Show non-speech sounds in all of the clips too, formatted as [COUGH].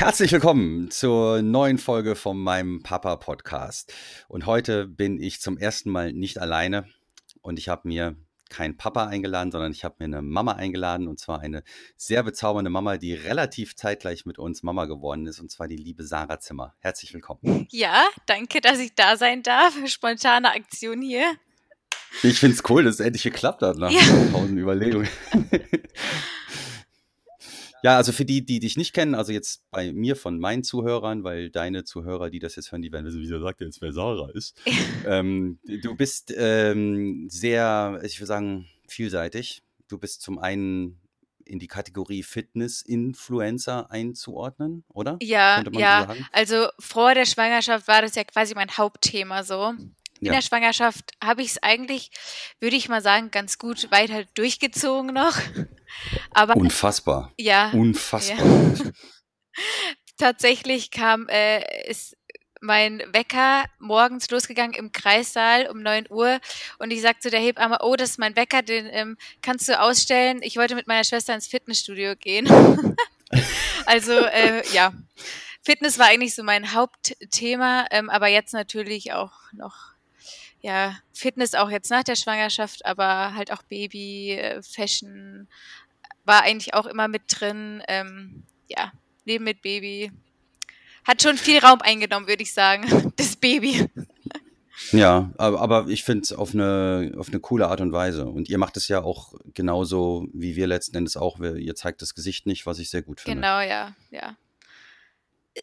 Herzlich willkommen zur neuen Folge von meinem Papa Podcast. Und heute bin ich zum ersten Mal nicht alleine und ich habe mir keinen Papa eingeladen, sondern ich habe mir eine Mama eingeladen und zwar eine sehr bezaubernde Mama, die relativ zeitgleich mit uns Mama geworden ist und zwar die liebe Sarah Zimmer. Herzlich willkommen. Ja, danke, dass ich da sein darf. Spontane Aktion hier. Ich finde es cool, dass es endlich geklappt hat nach ja. tausend Überlegungen. [LAUGHS] Ja, also für die, die dich nicht kennen, also jetzt bei mir von meinen Zuhörern, weil deine Zuhörer, die das jetzt hören, die werden wissen, wie er sagt jetzt, wer Sarah ist. [LAUGHS] ähm, du bist ähm, sehr, ich würde sagen, vielseitig. Du bist zum einen in die Kategorie Fitness-Influencer einzuordnen, oder? Ja, ja. So also vor der Schwangerschaft war das ja quasi mein Hauptthema so. In ja. der Schwangerschaft habe ich es eigentlich, würde ich mal sagen, ganz gut weiter durchgezogen noch. [LAUGHS] Aber unfassbar. Ja. Unfassbar. Ja. [LAUGHS] Tatsächlich kam äh, ist mein Wecker morgens losgegangen im Kreissaal um 9 Uhr und ich sagte zu der Hebamme, oh, das ist mein Wecker, den ähm, kannst du ausstellen. Ich wollte mit meiner Schwester ins Fitnessstudio gehen. [LAUGHS] also äh, ja, Fitness war eigentlich so mein Hauptthema, ähm, aber jetzt natürlich auch noch ja, Fitness auch jetzt nach der Schwangerschaft, aber halt auch Baby, äh, Fashion war eigentlich auch immer mit drin. Ähm, ja, Leben mit Baby. Hat schon viel Raum eingenommen, würde ich sagen, [LAUGHS] das Baby. Ja, aber, aber ich finde es auf eine, auf eine coole Art und Weise. Und ihr macht es ja auch genauso wie wir letzten Endes auch. Ihr zeigt das Gesicht nicht, was ich sehr gut finde. Genau, ja, ja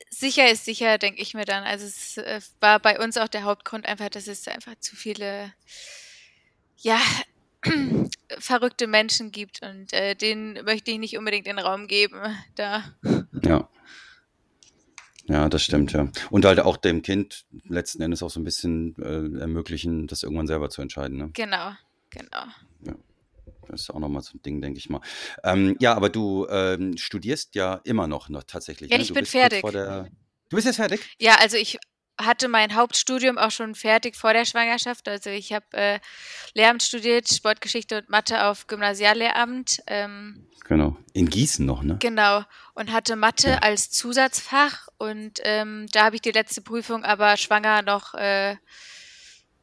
sicher ist sicher, denke ich mir dann. Also es äh, war bei uns auch der Hauptgrund einfach, dass es einfach zu viele, ja, [CLEARS THROAT] verrückte Menschen gibt und äh, denen möchte ich nicht unbedingt den Raum geben. Da. Ja. Ja, das stimmt, ja. Und halt auch dem Kind letzten Endes auch so ein bisschen äh, ermöglichen, das irgendwann selber zu entscheiden. Ne? Genau, genau. Das ist auch nochmal so ein Ding, denke ich mal. Ähm, ja, aber du ähm, studierst ja immer noch, noch tatsächlich. Ja, ne? ich bin fertig. Der... Du bist jetzt fertig? Ja, also ich hatte mein Hauptstudium auch schon fertig vor der Schwangerschaft. Also ich habe äh, Lehramt studiert, Sportgeschichte und Mathe auf Gymnasiallehramt. Ähm, genau. In Gießen noch, ne? Genau. Und hatte Mathe ja. als Zusatzfach. Und ähm, da habe ich die letzte Prüfung aber schwanger noch äh,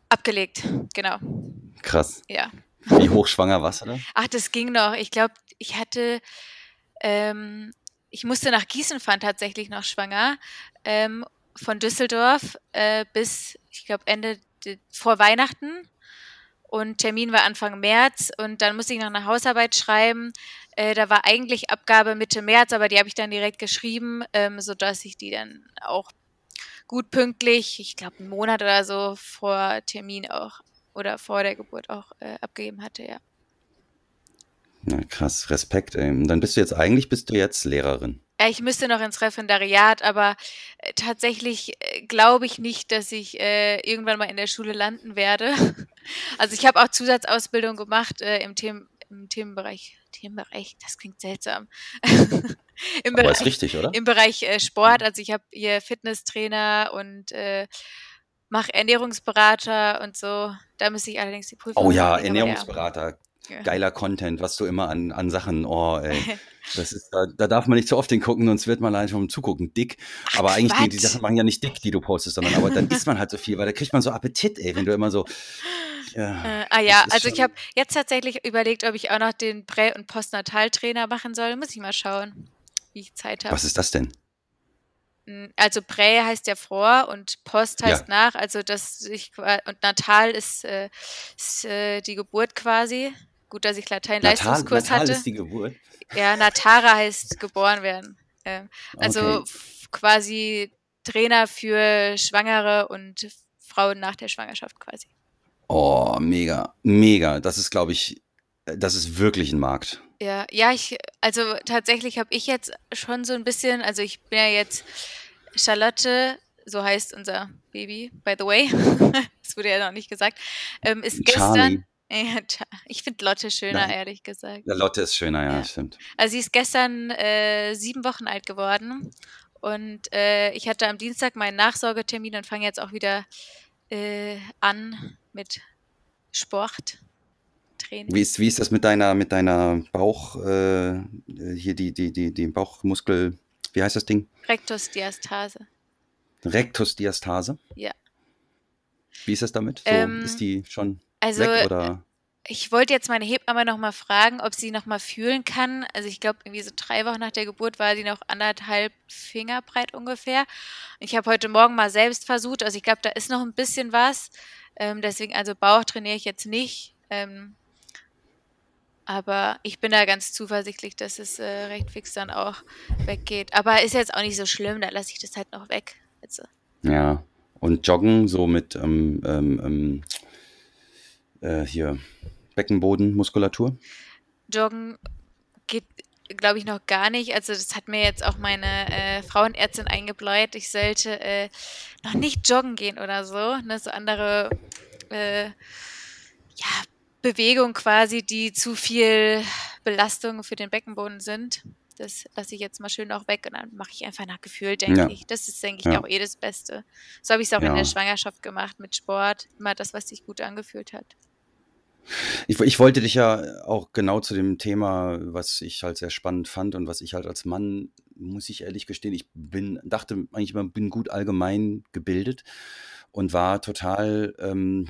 abgelegt. Genau. Krass. Ja. Wie hochschwanger warst du da? Ach, das ging noch. Ich glaube, ich hatte, ähm, ich musste nach Gießen fahren tatsächlich noch schwanger. Ähm, von Düsseldorf äh, bis, ich glaube, Ende vor Weihnachten. Und Termin war Anfang März und dann musste ich noch eine Hausarbeit schreiben. Äh, da war eigentlich Abgabe Mitte März, aber die habe ich dann direkt geschrieben, ähm, sodass ich die dann auch gut pünktlich, ich glaube einen Monat oder so vor Termin auch oder vor der Geburt auch äh, abgegeben hatte, ja. Na, krass, Respekt. Ey. Und dann bist du jetzt eigentlich bist du jetzt Lehrerin. Ja, ich müsste noch ins Referendariat, aber äh, tatsächlich äh, glaube ich nicht, dass ich äh, irgendwann mal in der Schule landen werde. [LAUGHS] Also ich habe auch Zusatzausbildung gemacht äh, im, Themen, im Themenbereich. Themenbereich, das klingt seltsam. [LAUGHS] Im aber Bereich, ist richtig, oder? Im Bereich äh, Sport, also ich habe hier Fitnesstrainer und äh, mache Ernährungsberater und so. Da müsste ich allerdings die Prüfung Oh ja, Ernährungsberater. Ja. Geiler Content, was du immer an, an Sachen, oh ey, [LAUGHS] das ist, da, da darf man nicht zu oft hingucken, sonst wird man allein schon Zugucken dick. Ach, aber eigentlich, die, die Sachen machen ja nicht dick, die du postest, sondern aber dann [LAUGHS] isst man halt so viel, weil da kriegt man so Appetit, ey, wenn du immer so, ja, äh, ah ja, also ich habe jetzt tatsächlich überlegt, ob ich auch noch den Prä- und Postnataltrainer machen soll. Muss ich mal schauen, wie ich Zeit habe. Was ist das denn? Also Prä heißt ja vor und Post heißt ja. nach, also das ich und Natal ist, äh, ist äh, die Geburt quasi. Gut, dass ich Latein-Leistungskurs Natal hatte. ist die Geburt. Ja, Natara heißt geboren werden. Ähm, also okay. quasi Trainer für Schwangere und Frauen nach der Schwangerschaft quasi. Oh, mega, mega. Das ist, glaube ich, äh, das ist wirklich ein Markt. Ja, ja, ich, also tatsächlich habe ich jetzt schon so ein bisschen, also ich bin ja jetzt Charlotte, so heißt unser Baby, by the way, [LAUGHS] das wurde ja noch nicht gesagt, ähm, ist gestern. [LAUGHS] Ja, ich finde Lotte schöner, Nein. ehrlich gesagt. Ja, Lotte ist schöner, ja, ja. stimmt. Also sie ist gestern äh, sieben Wochen alt geworden und äh, ich hatte am Dienstag meinen Nachsorgetermin und fange jetzt auch wieder äh, an mit Sport. Training. Wie ist, wie ist das mit deiner, mit deiner Bauch, äh, hier die, die, die, die Bauchmuskel, wie heißt das Ding? Rektusdiastase. Rektusdiastase? Ja. Wie ist das damit? So, Ähm, ist die schon Also weg oder? ich wollte jetzt meine Hebamme noch mal fragen, ob sie noch mal fühlen kann. Also ich glaube, irgendwie so drei Wochen nach der Geburt war sie noch anderthalb Finger breit ungefähr. Ich habe heute Morgen mal selbst versucht. Also ich glaube, da ist noch ein bisschen was. Ähm, deswegen, also Bauch trainiere ich jetzt nicht. Ähm, aber ich bin da ganz zuversichtlich, dass es äh, recht fix dann auch weggeht. Aber ist jetzt auch nicht so schlimm, da lasse ich das halt noch weg. Also, Ja. Und Joggen so mit ähm, ähm, ähm, äh, hier Beckenbodenmuskulatur? Joggen geht, glaube ich, noch gar nicht. Also das hat mir jetzt auch meine äh, Frauenärztin eingebläut. Ich sollte äh, noch nicht joggen gehen oder so. Ne? So andere äh, ja, Bewegungen quasi, die zu viel Belastung für den Beckenboden sind. Das lasse ich jetzt mal schön auch weg und dann mache ich einfach nach Gefühl, denke Ja. ich. Das ist, denke ich, Ja. auch eh das Beste. So habe ich es auch in Ja. der Schwangerschaft gemacht mit Sport. Immer das, was sich gut angefühlt hat. Ich, ich wollte dich ja auch genau zu dem Thema, was ich halt sehr spannend fand und was ich halt als Mann, muss ich ehrlich gestehen, ich bin, dachte eigentlich immer, bin gut allgemein gebildet und war total ähm,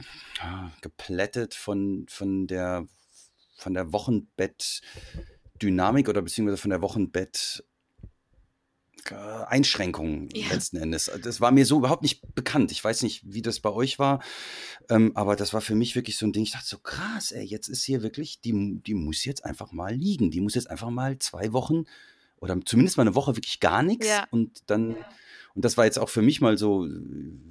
geplättet von, von der, von der Wochenbettdynamik oder beziehungsweise von der Wochenbett äh, Einschränkungen Ja. letzten Endes. Das war mir so überhaupt nicht bekannt. Ich weiß nicht, wie das bei euch war, ähm, aber das war für mich wirklich so ein Ding. Ich dachte so, krass, ey, jetzt ist hier wirklich, die, die muss jetzt einfach mal liegen. Die muss jetzt einfach mal zwei Wochen oder zumindest mal eine Woche wirklich gar nichts Ja. und dann, und das war jetzt auch für mich mal so,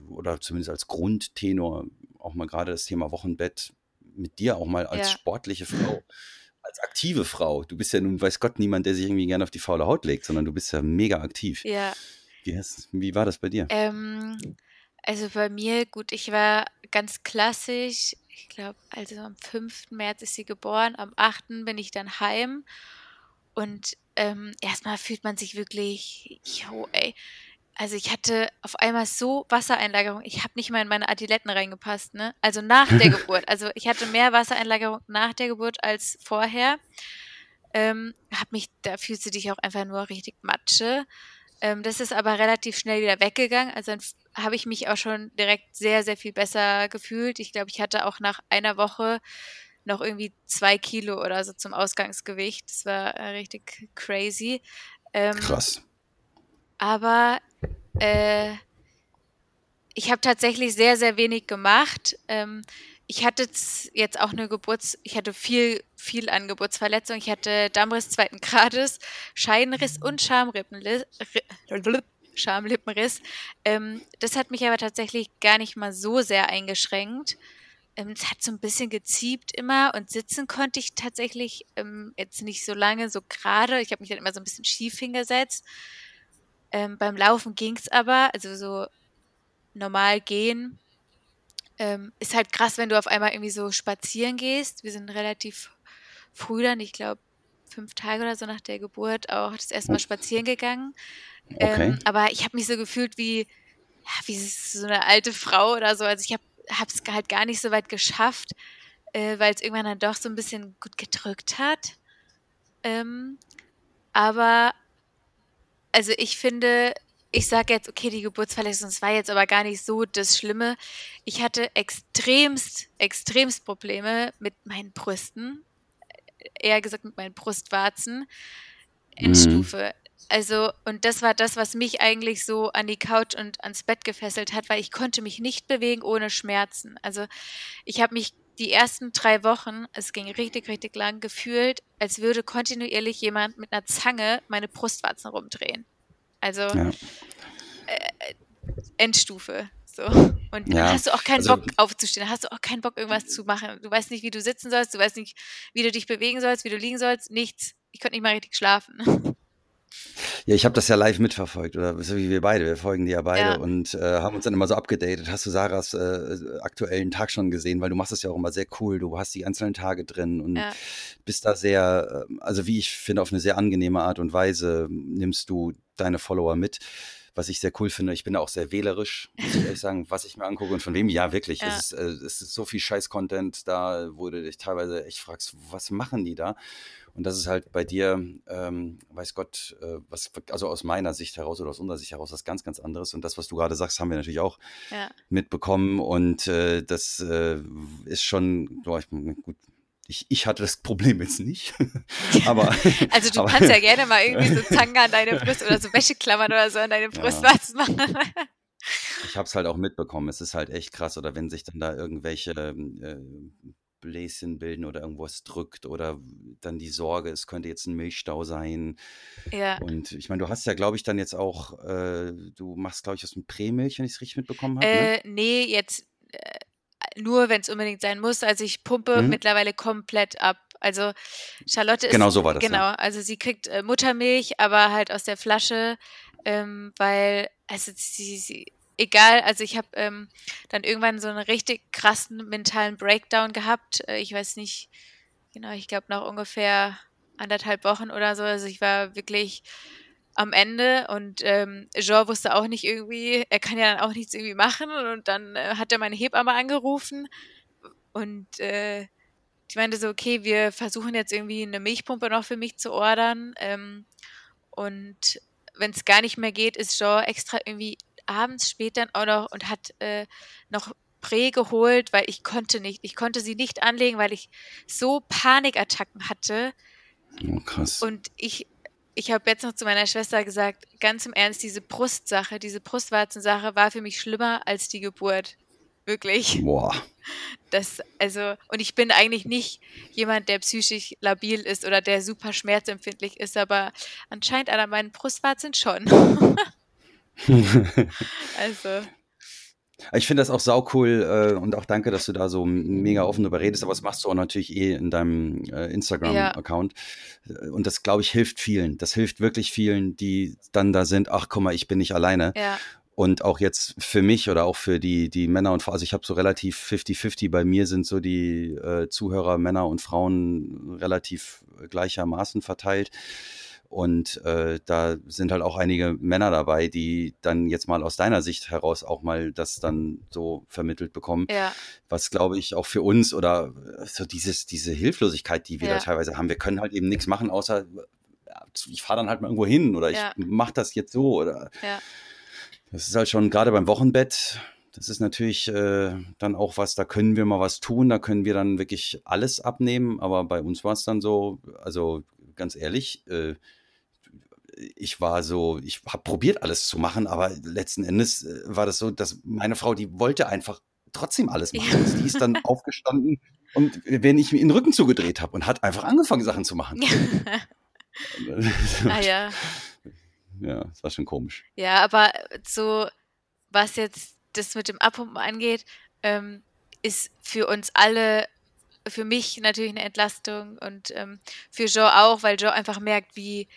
oder zumindest als Grundtenor, auch mal gerade das Thema Wochenbett mit dir auch mal als Ja. sportliche Frau, als aktive Frau. Du bist ja nun, weiß Gott, niemand, der sich irgendwie gerne auf die faule Haut legt, sondern du bist ja mega aktiv. Ja. Wie, hast, wie war das bei dir? Ähm, also bei mir, gut, ich war ganz klassisch. Ich glaube, also am 5. März ist sie geboren, am 8. bin ich dann heim. Und ähm, erstmal fühlt man sich wirklich, jo, ey. Also ich hatte auf einmal so Wassereinlagerung. Ich habe nicht mal in meine Adiletten reingepasst, ne? Also nach der [LAUGHS] Geburt. Also ich hatte mehr Wassereinlagerung nach der Geburt als vorher. Ähm, hab mich, da fühlst du dich auch einfach nur richtig Matsche. Ähm, das ist aber relativ schnell wieder weggegangen. Also dann habe ich mich auch schon direkt sehr, sehr viel besser gefühlt. Ich glaube, ich hatte auch nach einer Woche noch irgendwie zwei Kilo oder so zum Ausgangsgewicht. Das war äh, richtig crazy. Ähm, Krass. aber äh, ich habe tatsächlich sehr, sehr wenig gemacht. Ähm, ich hatte jetzt auch eine Geburts-, ich hatte viel, viel an Geburtsverletzungen. Ich hatte Dammriss zweiten Grades, Scheidenriss und Schamrippenriss. Ri- Schamlippenriss. Ähm, das hat mich aber tatsächlich gar nicht mal so sehr eingeschränkt. Ähm, es hat so ein bisschen geziebt immer und sitzen konnte ich tatsächlich ähm, jetzt nicht so lange, so gerade. Ich habe mich dann immer so ein bisschen schief hingesetzt. Ähm, beim Laufen ging es aber, also so normal gehen. Ähm, ist halt krass, wenn du auf einmal irgendwie so spazieren gehst. Wir sind relativ früh dann, ich glaube, fünf Tage oder so nach der Geburt auch das erste Mal spazieren gegangen. Okay. Ähm, aber ich habe mich so gefühlt wie, ja, wie so eine alte Frau oder so. Also ich habe es halt gar nicht so weit geschafft, äh, weil es irgendwann dann doch so ein bisschen gut gedrückt hat. Ähm, aber also ich finde, ich sage jetzt, okay, die Geburtsverletzung, das war jetzt aber gar nicht so das Schlimme. Ich hatte extremst, extremst Probleme mit meinen Brüsten. Eher gesagt mit meinen Brustwarzen. Endstufe. Also, und das war das, was mich eigentlich so an die Couch und ans Bett gefesselt hat, weil ich konnte mich nicht bewegen ohne Schmerzen. Also, ich habe mich die ersten drei Wochen, es ging richtig, richtig lang, gefühlt, als würde kontinuierlich jemand mit einer Zange meine Brustwarzen rumdrehen. Also, Ja. Endstufe. So. Und Ja, dann hast du auch keinen also- Bock aufzustehen, hast du auch keinen Bock, irgendwas zu machen. Du weißt nicht, wie du sitzen sollst, du weißt nicht, wie du dich bewegen sollst, wie du liegen sollst, nichts. Ich konnte nicht mal richtig schlafen. Ja, ich habe das ja live mitverfolgt, oder so wie wir beide. Wir folgen dir ja beide Ja. und äh, haben uns dann immer so abgedatet. Hast du Sarahs äh, aktuellen Tag schon gesehen? Weil du machst das ja auch immer sehr cool. Du hast die einzelnen Tage drin und Ja. bist da sehr, äh, also wie ich finde, auf eine sehr angenehme Art und Weise nimmst du deine Follower mit. Was ich sehr cool finde. Ich bin auch sehr wählerisch, muss ich ehrlich sagen, was ich mir angucke und von wem. Ja, wirklich. Ja. Es, ist, äh, es ist so viel Scheiß-Content da, wo du dich teilweise echt fragst, was machen die da? Und das ist halt bei dir, ähm, weiß Gott, äh, was, also aus meiner Sicht heraus oder aus unserer Sicht heraus was ganz, ganz anderes. Und das, was du gerade sagst, haben wir natürlich auch ja. mitbekommen. Und äh, das äh, ist schon, boah, ich, gut, ich, ich hatte das Problem jetzt nicht. [LAUGHS] aber, [LAUGHS] also du aber, kannst ja gerne mal irgendwie so Zanga an deine Brust oder so Wäscheklammern oder so an deine [LAUGHS] Brustwarzen ja. machen. ich habe es halt auch mitbekommen. Es ist halt echt krass. Oder wenn sich dann da irgendwelche äh, Bläschen bilden oder irgendwas drückt oder dann die Sorge, es könnte jetzt ein Milchstau sein. Ja. Und ich meine, du hast ja, glaube ich, dann jetzt auch, äh, du machst, glaube ich, aus dem Prämilch, wenn ich es richtig mitbekommen habe. Ne? Äh, ne? Nee, jetzt äh, nur, wenn es unbedingt sein muss. Also ich pumpe mhm. mittlerweile komplett ab. Also Charlotte ist. Genau so war das. Genau, ja. also sie kriegt äh, Muttermilch, aber halt aus der Flasche, ähm, weil, also sie, sie egal, also ich habe ähm, dann irgendwann so einen richtig krassen mentalen Breakdown gehabt. Äh, ich weiß nicht, genau, ich glaube nach ungefähr anderthalb Wochen oder so. Also ich war wirklich am Ende und ähm, Jean wusste auch nicht irgendwie, er kann ja dann auch nichts irgendwie machen und dann äh, hat er meine Hebamme angerufen und äh, ich meinte so, okay, wir versuchen jetzt irgendwie eine Milchpumpe noch für mich zu ordern ähm, und wenn es gar nicht mehr geht, ist Jean extra irgendwie abends spät dann auch noch und hat äh, noch Prä geholt, weil ich konnte nicht, ich konnte sie nicht anlegen, weil ich so Panikattacken hatte. Oh, krass. Und ich, ich habe jetzt noch zu meiner Schwester gesagt, ganz im Ernst, diese Brustsache, diese Brustwarzensache war für mich schlimmer als die Geburt. Wirklich. Boah. Das, also, und ich bin eigentlich nicht jemand, der psychisch labil ist oder der super schmerzempfindlich ist, aber anscheinend an meinen Brustwarzen schon. [LAUGHS] also. Ich finde das auch saucool äh, und auch danke, dass du da so mega offen darüber redest, aber das machst du auch natürlich eh in deinem äh, Instagram-Account. Ja. Und das, glaube ich, hilft vielen. Das hilft wirklich vielen, die dann da sind, ach guck mal, ich bin nicht alleine. Ja. Und auch jetzt für mich oder auch für die, die Männer und Frauen, also ich habe so relativ 50-50, bei mir sind so die äh, Zuhörer Männer und Frauen relativ gleichermaßen verteilt. Und äh, da sind halt auch einige Männer dabei, die dann jetzt mal aus deiner Sicht heraus auch mal das dann so vermittelt bekommen. Ja. Was glaube ich auch für uns oder äh, so dieses, diese Hilflosigkeit, die wir ja. da teilweise haben. Wir können halt eben nichts machen, außer ich fahre dann halt mal irgendwo hin oder ich ja. mache das jetzt so oder das ist halt schon gerade beim Wochenbett. Das ist natürlich äh, dann auch was, da können wir mal was tun, da können wir dann wirklich alles abnehmen, aber bei uns war es dann so, also ganz ehrlich, äh, ich war so, ich habe probiert alles zu machen, aber letzten Endes äh, war das so, dass meine Frau, die wollte einfach trotzdem alles machen. Ja. Die ist dann [LAUGHS] aufgestanden und wenn ich mir den Rücken zugedreht habe und hat einfach angefangen, Sachen zu machen. Ja. [LAUGHS] ah ja. [LAUGHS] Ja, das war schon komisch. Ja, aber so, was jetzt das mit dem Abpumpen angeht, ähm, ist für uns alle, für mich natürlich eine Entlastung und ähm, für Joe auch, weil Joe einfach merkt, wie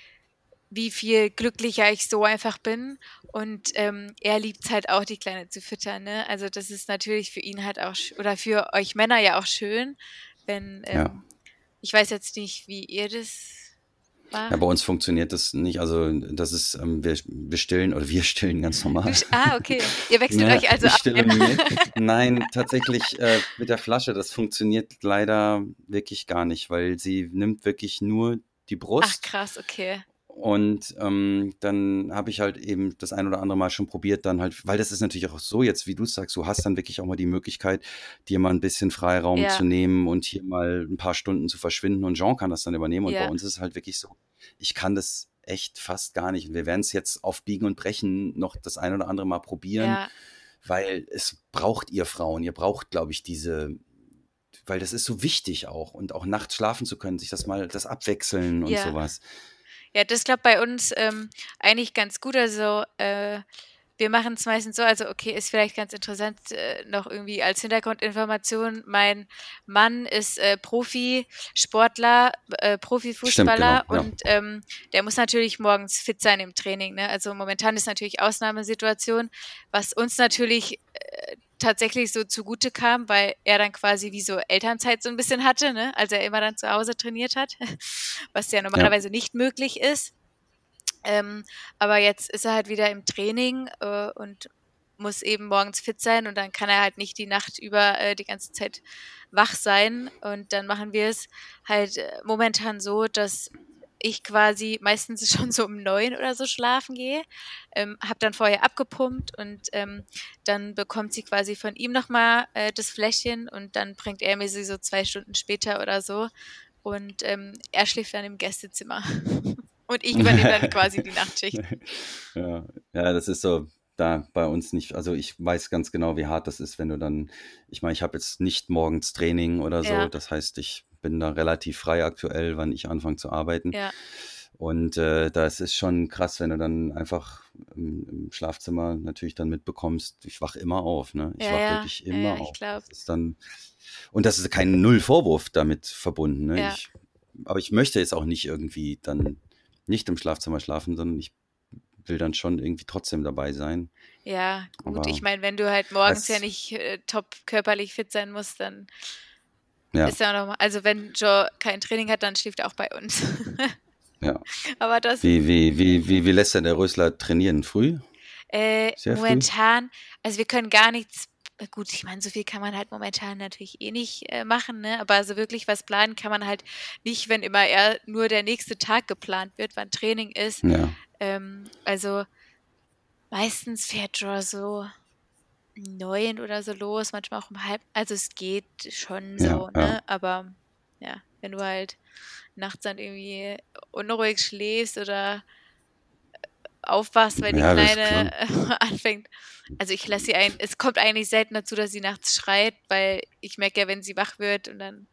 wie viel glücklicher ich so einfach bin. Und ähm, er liebt es halt auch, die Kleine zu füttern. Ne? Also das ist natürlich für ihn halt auch, oder für euch Männer ja auch schön, wenn, ähm, ja. ich weiß jetzt nicht, wie ihr das macht. Ja, bei uns funktioniert das nicht. Also das ist, ähm, wir, wir stillen oder wir stillen ganz normal. Ah, okay. Ihr wechselt ja, euch also ab. [LAUGHS] Nein, tatsächlich äh, mit der Flasche, das funktioniert leider wirklich gar nicht, weil sie nimmt wirklich nur die Brust. Ach krass, okay. Und ähm, dann habe ich halt eben das ein oder andere Mal schon probiert, dann halt, weil das ist natürlich auch so jetzt, wie du sagst, du hast dann wirklich auch mal die Möglichkeit, dir mal ein bisschen Freiraum ja. zu nehmen und hier mal ein paar Stunden zu verschwinden und Jean kann das dann übernehmen. Und ja. bei uns ist es halt wirklich so, ich kann das echt fast gar nicht. Und wir werden es jetzt auf Biegen und Brechen noch das ein oder andere Mal probieren, ja. weil es braucht ihr Frauen. Ihr braucht, glaube ich, diese, weil das ist so wichtig auch und auch nachts schlafen zu können, sich das mal, das abwechseln und sowas. Ja, das klappt bei uns ähm, eigentlich ganz gut. Also äh, wir machen es meistens so, also okay, ist vielleicht ganz interessant äh, noch irgendwie als Hintergrundinformation. Mein Mann ist äh, Profisportler, äh, Profifußballer genau, und ja. ähm, der muss natürlich morgens fit sein im Training. Ne? Also momentan ist natürlich Ausnahmesituation, was uns natürlich äh, tatsächlich so zugute kam, weil er dann quasi wie so Elternzeit so ein bisschen hatte, ne? als er immer dann zu Hause trainiert hat, [LAUGHS] was ja normalerweise ja. nicht möglich ist. Ähm, aber jetzt ist er halt wieder im Training äh, und muss eben morgens fit sein und dann kann er halt nicht die Nacht über äh, die ganze Zeit wach sein. Und dann machen wir es halt äh, momentan so, dass ich quasi meistens [LAUGHS] schon so um neun oder so schlafen gehe, ähm, habe dann vorher abgepumpt und ähm, dann bekommt sie quasi von ihm nochmal äh, das Fläschchen und dann bringt er mir sie so zwei Stunden später oder so und ähm, er schläft dann im Gästezimmer [LAUGHS] und ich übernehme dann quasi die Nachtschicht. [LAUGHS] Ja, ja, das ist so, da bei uns nicht, also ich weiß ganz genau, wie hart das ist, wenn du dann, ich meine, ich habe jetzt nicht morgens Training oder so, Ja. das heißt, ich bin da relativ frei aktuell, wann ich anfange zu arbeiten. Ja, Und äh, das ist schon krass, wenn du dann einfach im, im Schlafzimmer natürlich dann mitbekommst, ich wach immer auf, ne? Ich Ja, wach ja. wirklich immer ja, ich auf. Das ist dann, und das ist kein Null-Vorwurf damit verbunden, ne? Ich, aber ich möchte jetzt auch nicht irgendwie dann nicht im Schlafzimmer schlafen, sondern ich will dann schon irgendwie trotzdem dabei sein. ja, gut. Aber Ich meine, wenn du halt morgens ja nicht äh, top körperlich fit sein musst, dann Ja, ist ja nochmal, also wenn Joe kein Training hat, dann schläft er auch bei uns. [LAUGHS] ja. Aber das Wie, wie, wie, wie, wie lässt denn der Rösler trainieren? Früh? Äh, momentan, also wir können gar nichts, äh, gut, ich meine, so viel kann man halt momentan natürlich eh nicht äh, machen, ne? Aber so wirklich was planen kann man halt nicht, wenn immer eher nur der nächste Tag geplant wird, wann Training ist. Ja. Ähm, also meistens fährt Joe so neun oder so los, manchmal auch um halb. Also es geht schon Ja, so, ja. ne? Aber ja, wenn du halt nachts dann irgendwie unruhig schläfst oder aufwachst, weil die Ja, Kleine [LAUGHS] anfängt. Also ich lasse sie ein. Es kommt eigentlich selten dazu, dass sie nachts schreit, weil ich merke ja, wenn sie wach wird und dann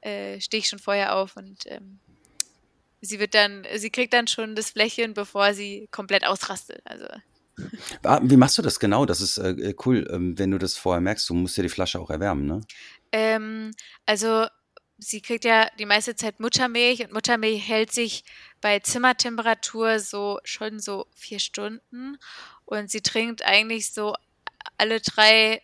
äh, stehe ich schon vorher auf und ähm, sie wird dann, sie kriegt dann schon das Fläschchen, bevor sie komplett ausrastet. Also Ah, Wie machst du das genau? Das ist äh, cool, ähm, wenn du das vorher merkst. Du musst ja die Flasche auch erwärmen, ne? Ähm, also sie kriegt ja die meiste Zeit Muttermilch und Muttermilch hält sich bei Zimmertemperatur so schon so vier Stunden und sie trinkt eigentlich so alle drei,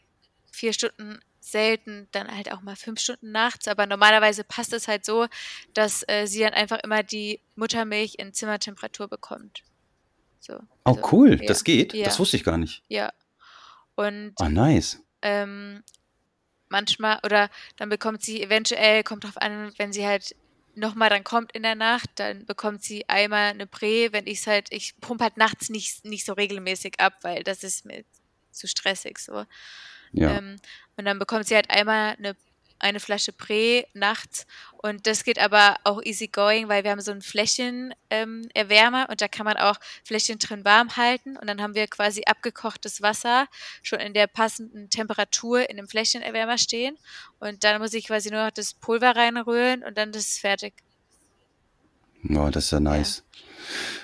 vier Stunden selten, dann halt auch mal fünf Stunden nachts, aber normalerweise passt es halt so, dass äh, sie dann einfach immer die Muttermilch in Zimmertemperatur bekommt. So, Oh, also, cool, ja, das geht. Ja, Das wusste ich gar nicht. ja. Und Ah, nice. ähm, manchmal oder dann bekommt sie eventuell, kommt drauf an, wenn sie halt nochmal dann kommt in der Nacht, dann bekommt sie einmal eine Prä, wenn ich es halt, ich pumpe halt nachts nicht, nicht so regelmäßig ab, weil das ist mir zu stressig so. Ja. Ähm, und dann bekommt sie halt einmal eine, eine Flasche Prä nachts und das geht aber auch easy going, weil wir haben so ein Fläschchen ähm, und da kann man auch Fläschchen drin warm halten und dann haben wir quasi abgekochtes Wasser schon in der passenden Temperatur in dem Fläschchenerwärmer stehen und dann muss ich quasi nur noch das Pulver reinrühren und dann ist es fertig. Ja, das ist ja nice.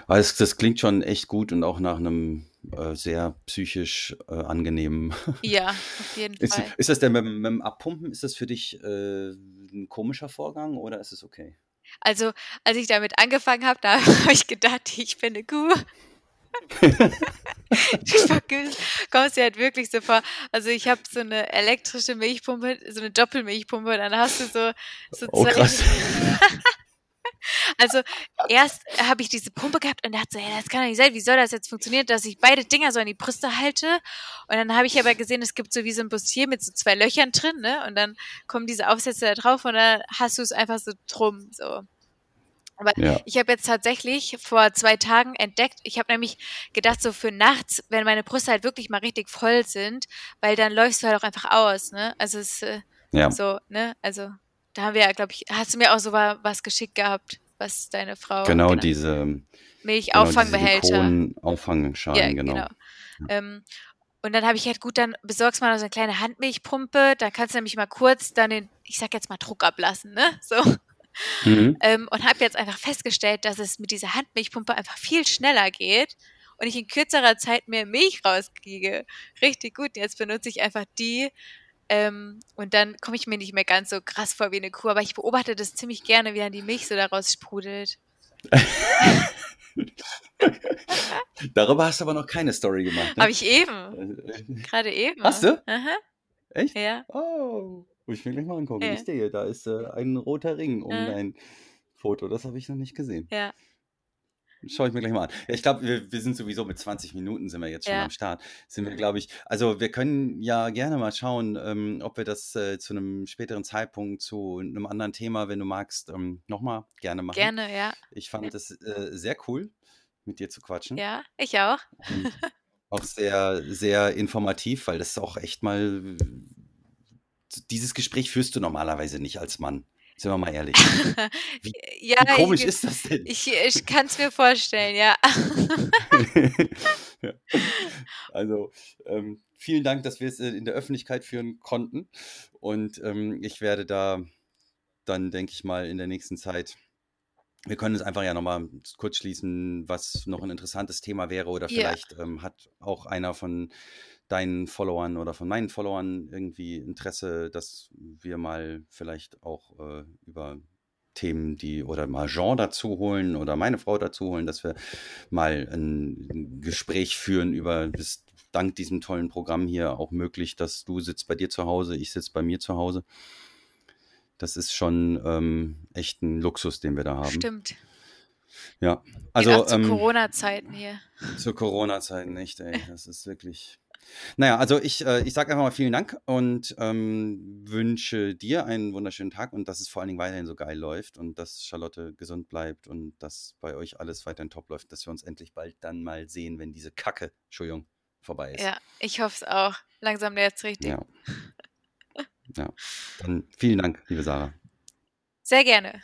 Also das, das klingt schon echt gut und auch nach einem äh, sehr psychisch äh, angenehmen. [LAUGHS] Ja, auf jeden Ist, Fall. ist das denn mit, dem- mit dem Abpumpen, ist das für dich äh, ein komischer Vorgang oder ist es okay? Also, als ich damit angefangen habe, da [LAUGHS] habe ich gedacht, ich bin eine Kuh. [LAUGHS] du kommst dir halt wirklich so vor. Also ich habe so eine elektrische Milchpumpe, so eine Doppelmilchpumpe, und dann hast du so, so Oh, zwei. Also erst habe ich diese Pumpe gehabt und dachte so, hey, das kann doch nicht sein, wie soll das jetzt funktionieren, dass ich beide Dinger so an die Brüste halte? Und dann habe ich aber gesehen, es gibt so wie so ein Bustier mit so zwei Löchern drin, ne? Und dann kommen diese Aufsätze da drauf und dann hast du es einfach so drum, so. Aber Ja. ich habe jetzt tatsächlich vor zwei Tagen entdeckt, ich habe nämlich gedacht, so für nachts, wenn meine Brüste halt wirklich mal richtig voll sind, weil dann läufst du halt auch einfach aus, ne? Also es äh, Ja. so, ne? Also da haben wir ja, glaube ich, hast du mir auch so wa- was geschickt gehabt, was deine Frau Genau diese, genau diese Milchauffangbehälter. Silikon-Auffangschalen, Ja, genau. genau. Ähm, und dann habe ich halt gut, dann besorgst mal noch so eine kleine Handmilchpumpe, da kannst du nämlich mal kurz dann den, ich sag jetzt mal Druck ablassen, ne? [LAUGHS] So. Mhm. Ähm, und habe jetzt einfach festgestellt, dass es mit dieser Handmilchpumpe einfach viel schneller geht und ich in kürzerer Zeit mehr Milch rauskriege. Richtig gut. Jetzt benutze ich einfach die ähm, und dann komme ich mir nicht mehr ganz so krass vor wie eine Kuh, aber ich beobachte das ziemlich gerne, wie dann die Milch so daraus sprudelt. [LAUGHS] Darüber hast du aber noch keine Story gemacht. Ne? Habe ich eben, Äh, gerade eben. Hast du? Aha, Echt? ja. Oh, ich mir gleich mal angucken. Ja. Ich sehe, da ist äh, ein roter Ring um Ja. dein Foto. Das habe ich noch nicht gesehen. Ja. Schaue ich mir gleich mal an. Ja, ich glaube, wir, wir sind sowieso mit 20 Minuten sind wir jetzt schon Ja. am Start. Sind wir, glaube ich. Also wir können ja gerne mal schauen, ähm, ob wir das äh, zu einem späteren Zeitpunkt zu einem anderen Thema, wenn du magst, ähm, nochmal gerne machen. Gerne, ja. Ich fand es äh, sehr cool, mit dir zu quatschen. Ja, ich auch. [LAUGHS] Auch sehr, sehr informativ, weil das ist auch echt mal. Dieses Gespräch führst du normalerweise nicht als Mann. Sind wir mal ehrlich. [LAUGHS] Wie, ja, wie komisch ich, ist das denn? Ich, ich kann es mir vorstellen, ja. [LAUGHS] ja. Also ähm, vielen Dank, dass wir es äh, in der Öffentlichkeit führen konnten. Und ähm, ich werde da dann, denke ich mal, in der nächsten Zeit. Wir können es einfach ja nochmal kurz schließen, was noch ein interessantes Thema wäre. Oder Ja. vielleicht ähm, hat auch einer von deinen Followern oder von meinen Followern irgendwie Interesse, dass wir mal vielleicht auch äh, über Themen, die oder mal Jean dazu holen oder meine Frau dazu holen, dass wir mal ein Gespräch führen über das dank diesem tollen Programm hier auch möglich, dass du sitzt bei dir zu Hause, ich sitze bei mir zu Hause. Das ist schon ähm, echt ein Luxus, den wir da haben. Stimmt. Ja, Also, auch zu ähm, Corona-Zeiten hier. zu Corona-Zeiten nicht, ey. Das ist wirklich. Naja, also ich, äh, ich sage einfach mal vielen Dank und ähm, wünsche dir einen wunderschönen Tag und dass es vor allen Dingen weiterhin so geil läuft und dass Charlotte gesund bleibt und dass bei euch alles weiterhin top läuft, dass wir uns endlich bald dann mal sehen, wenn diese Kacke, Entschuldigung, vorbei ist. Ja, ich hoffe es auch. Langsam jetzt richtig. Ja. [LAUGHS] ja. Dann vielen Dank, liebe Sarah. Sehr gerne.